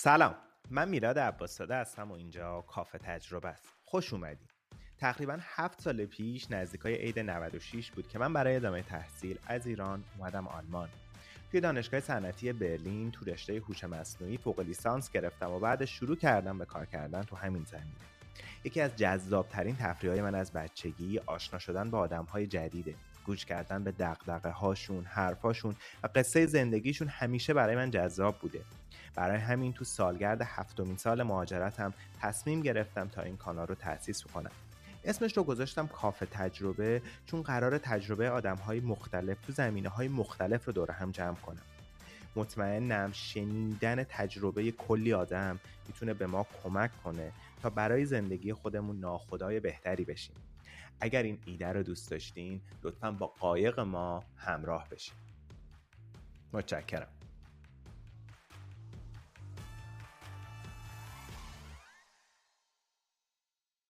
سلام. من میلاد عباسزاده هستم و اینجا کافه تجربه است. خوش اومدید تقریبا هفت سال پیش نزدیکای عید 96 بود که من برای ادامه تحصیل از ایران اومدم آلمان. توی دانشگاه صنعتی برلین تو رشته هوش مصنوعی فوق لیسانس گرفتم و بعد شروع کردم به کار کردن تو همین زمینه. یکی از جذابترین تفریحهای من از بچگی آشنا شدن با آدمهای جدیده. گوش کردن به دقدقه هاشون حرفاشون و قصه زندگیشون همیشه برای من جذاب بوده. برای همین تو سالگرد هفتمین سال مهاجرتم تصمیم گرفتم تا این کانال رو تأسیس کنم. اسمش رو گذاشتم کافه تجربه چون قرار تجربه آدم های مختلف تو زمینه های مختلف رو دور هم جمع کنم. مطمئنم شنیدن تجربه کلی آدم می‌تونه به ما کمک کنه تا برای زندگی خودمون ناخدای بهتری بشیم. اگر این ایده رو دوست داشتین لطفا با قایق ما همراه بشین. متشکرم.